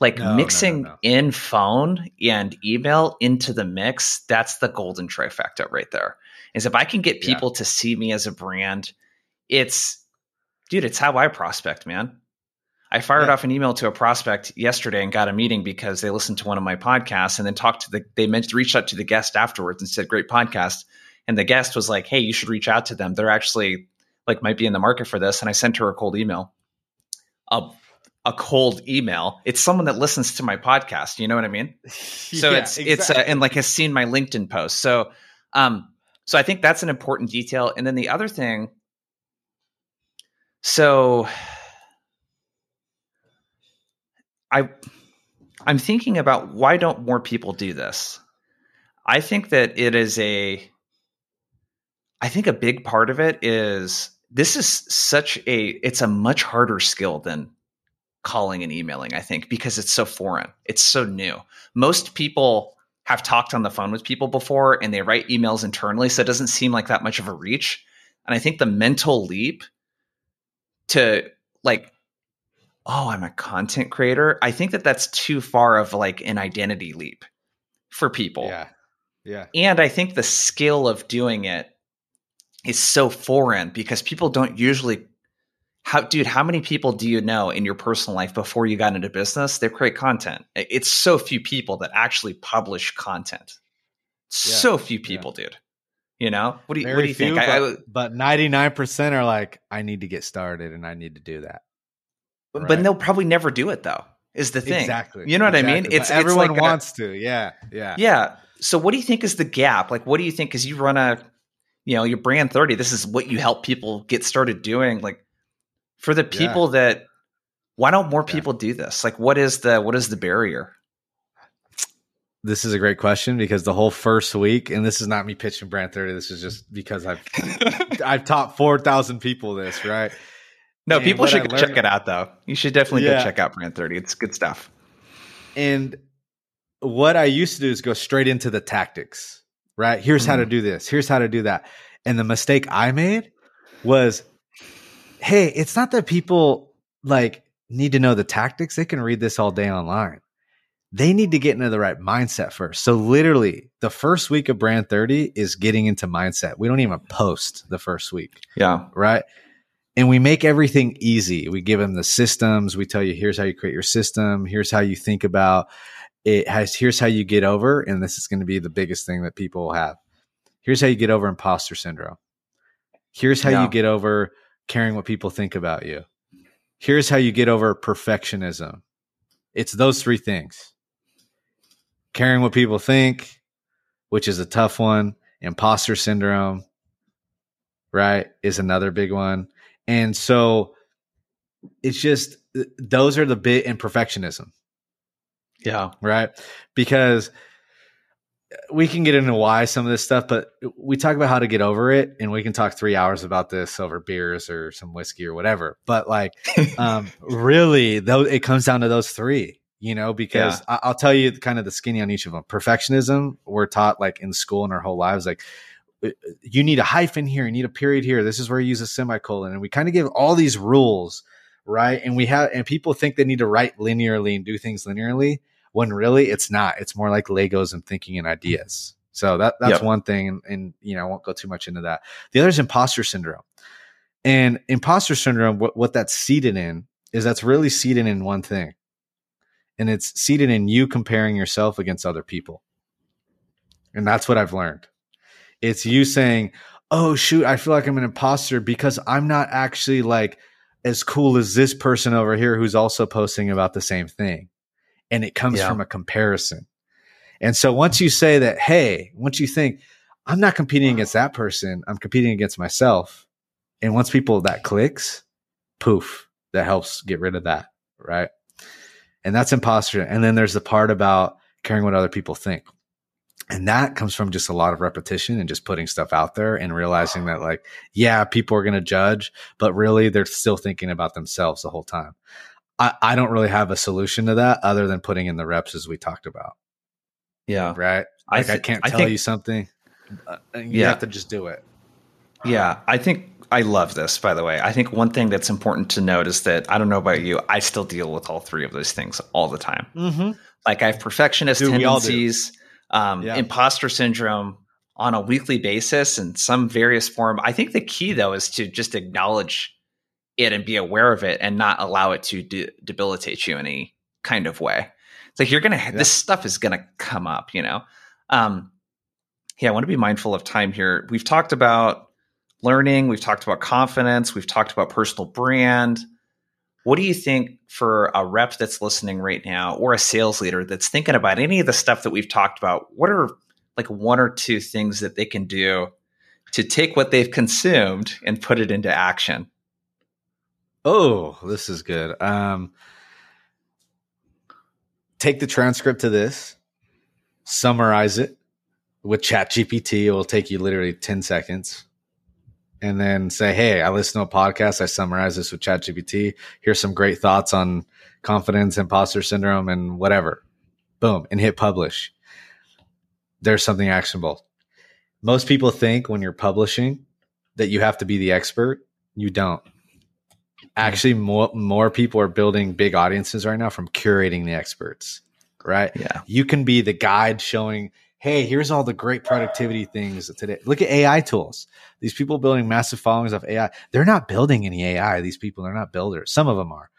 Like no, mixing no, no, in phone and email into the mix, that's the golden trifecta right there. Is if I can get people yeah. to see me as a brand, it's, dude, it's how I prospect, man. I fired yeah. off an email to a prospect yesterday and got a meeting because they listened to one of my podcasts and then talked to the they mentioned reached out to the guest afterwards and said great podcast and the guest was like hey you should reach out to them they're actually like might be in the market for this and I sent her a cold email a a cold email it's someone that listens to my podcast you know what I mean so yeah, it's exactly. it's uh, and like has seen my LinkedIn post so um So I think that's an important detail. And then the other thing, so I I'm thinking about why don't more people do this? I think that it is a I think a big part of it is this is such a it's a much harder skill than calling and emailing, I think, because it's so foreign. It's so new. Most people have talked on the phone with people before and they write emails internally, so it doesn't seem like that much of a reach. And I think the mental leap to like oh, I'm a content creator, I think that that's too far of like an identity leap for people. Yeah. Yeah. And I think the skill of doing it is so foreign because people don't usually how dude, how many people do you know in your personal life before you got into business that create content? It's so few people that actually publish content. Yeah. So few people, yeah. dude. You know, what do you, what do you few, think? But, I, but 99% are like, I need to get started and I need to do that. Right. But they'll probably never do it though. Is the thing exactly? You know what exactly. I mean? It's but everyone it's like wants a, to. Yeah, yeah, yeah. So what do you think is the gap? Like, what do you think? Because you run a, you know, your brand thirty. This is what you help people get started doing. Like, for the people yeah. that, why don't more people yeah. do this? Like, what is the what is the barrier? This is a great question because the whole first week, and this is not me pitching brand thirty. This is just because I've I've taught four thousand people this, right? No, and people should check it out though. You should definitely yeah. go check out Brand 30. It's good stuff. And what I used to do is go straight into the tactics, right? Here's mm. how to mm-hmm. do this. Here's how to do that. And the mistake I made was, hey, it's not that people like need to know the tactics. They can read this all day online. They need to get into the right mindset first. So literally the first week of brand 30 is getting into mindset. We don't even post the first week. Yeah. Right and we make everything easy. We give them the systems. We tell you, here's how you create your system. Here's how you think about it. Has here's how you get over, and this is going to be the biggest thing that people have. Here's how you get over imposter syndrome. Here's how yeah. you get over caring what people think about you. Here's how you get over perfectionism. It's those three things. Caring what people think, which is a tough one. Imposter syndrome, right, is another big one and so it's just those are the bit in perfectionism. Yeah. Right. Because we can get into why some of this stuff, but we talk about how to get over it, and we can talk three hours about this over beers or some whiskey or whatever. But like, um, really, though, it comes down to those three, you know. Because yeah. I- will tell you kind of the skinny on each of them. Perfectionism, we're taught like in school in our whole lives, like uh, Uh, you need a hyphen here, you need a period here. This is where you use a semicolon. And we kind of give all these rules, right? And we have, and people think they need to write linearly and do things linearly when really it's not. It's more like Legos and thinking and ideas. So that that's yep. one thing. And, and, you know, I won't go too much into that. The other is imposter syndrome. And imposter syndrome, what, what that's seated in is that's really seated in one thing. And it's seated in you comparing yourself against other people. And that's what I've learned it's you saying, "Oh shoot, I feel like I'm an imposter because I'm not actually like as cool as this person over here who's also posting about the same thing." And it comes yeah. from a comparison. And so once you say that, hey, once you think, I'm not competing against that person, I'm competing against myself. And once people that clicks, poof, that helps get rid of that. Right. And that's imposter. And then there's the part about caring what other people think and that comes from just a lot of repetition and just putting stuff out there and realizing that like yeah people are going to judge but really they're still thinking about themselves the whole time I, I don't really have a solution to that other than putting in the reps as we talked about yeah right like i, th- I can't tell I think, you something uh, you yeah. have to just do it yeah i think I love this, by the way. I think one thing that's important to note is that I don't know about you, I still deal with all three of those things all the time. Mm-hmm. Like I have perfectionist Dude, tendencies um, yeah. imposter syndrome on a weekly basis in some various form. I think the key though is to just acknowledge it and be aware of it and not allow it to de- debilitate you in any kind of way. It's like you're gonna yeah. this stuff is gonna come up, you know. Um, yeah, I want to be mindful of time here. We've talked about learning, we've talked about confidence, we've talked about personal brand. What do you think for a rep that's listening right now or a sales leader that's thinking about any of the stuff that we've talked about? What are like one or two things that they can do to take what they've consumed and put it into action. Oh, this is good. Um, take the transcript to this, summarize it with ChatGPT. It will take you literally 10 seconds. And then say, hey, I listen to a podcast. I summarize this with ChatGPT. Here's some great thoughts on confidence, imposter syndrome, and whatever. Boom, and hit publish. There's something actionable. Most people think when you're publishing that you have to be the expert. You don't hmm. actually more more people are building big audiences right now from curating the experts right Yeah. you can be the guide showing hey here's all the great productivity things today. Look at ai tools. These people building massive followings of ai they're not building any ai these people, they're not builders. Some of them are.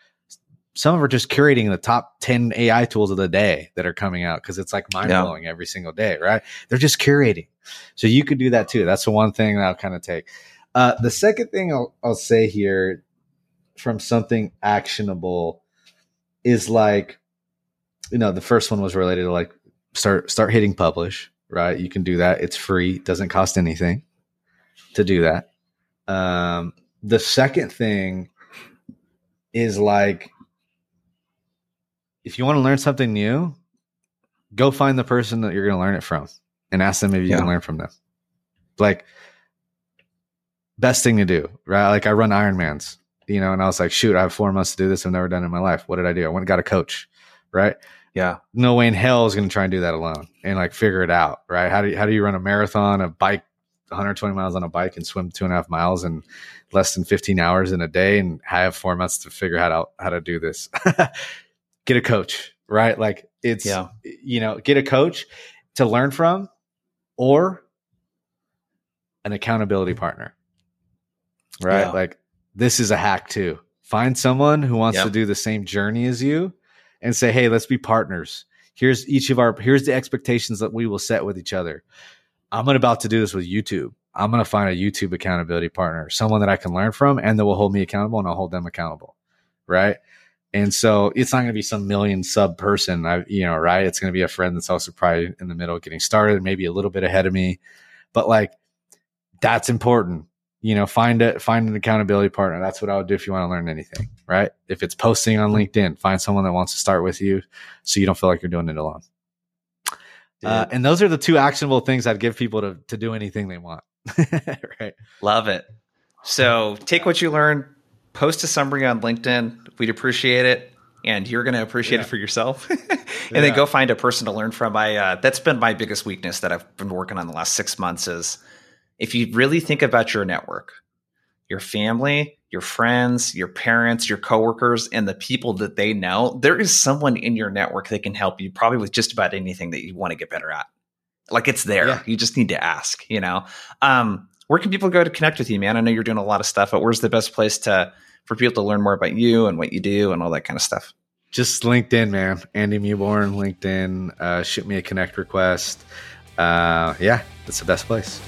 Some of them are just curating the top 10 ai tools of the day that are coming out because it's like mind-blowing every single day right? They're just curating. So you could do that too. That's the one thing that i'll kind of take. Uh, the second thing I'll, I'll say here from something actionable is like you know the first one was related to like start start hitting publish right you can do that it's free doesn't cost anything to do that um the second thing is like if you want to learn something new go find the person that you're going to learn it from and ask them if you Yeah. can learn from them like best thing to do right like i run ironmans you know, and I was like, shoot, I have four months to do this. I've never done it in my life. What did I do? I went and got a coach, right? Yeah. No way in hell is going to try and do that alone and like figure it out, right? How do you, how do you run a marathon, a bike, 120 miles on a bike and swim two and a half miles in less than 15 hours in a day and have four months to figure out how, how to do this? get a coach, right? Like it's, Yeah. you know, get a coach to learn from or an accountability partner, right? Yeah. Like this is a hack too. Find someone who wants Yep. to do the same journey as you and say, hey, let's be partners. Here's each of our, here's the expectations that we will set with each other. I'm about to do this with YouTube. I'm going to find a YouTube accountability partner, someone that I can learn from and that will hold me accountable and I'll hold them accountable. Right. And so it's not going to be some million sub person, I, you know, right? It's going to be a friend that's also probably in the middle getting started, maybe a little bit ahead of me. But like, that's important. You know, find a find an accountability partner. That's what I would do if you want to learn anything, right? If it's posting on LinkedIn, find someone that wants to start with you, so you don't feel like you're doing it alone. Uh, and those are the two actionable things I'd give people to to do anything they want, right? Love it. So take what you learned, post a summary on LinkedIn. We'd appreciate it. And you're going to appreciate Yeah. it for yourself. and Yeah. then go find a person to learn from. I, uh, that's been my biggest weakness that I've been working on the last six months is if you really think about your network, your family, your friends, your parents, your coworkers, and the people that they know, there is someone in your network that can help you probably with just about anything that you want to get better at. Like it's there. Yeah. You just need to ask, you know? Um, where can people go to connect with you, man? I know you're doing a lot of stuff, but where's the best place to for people to learn more about you and what you do and all that kind of stuff? Just LinkedIn, man. Andy Mewborn, LinkedIn. Uh, shoot me a connect request. Uh, yeah, that's the best place.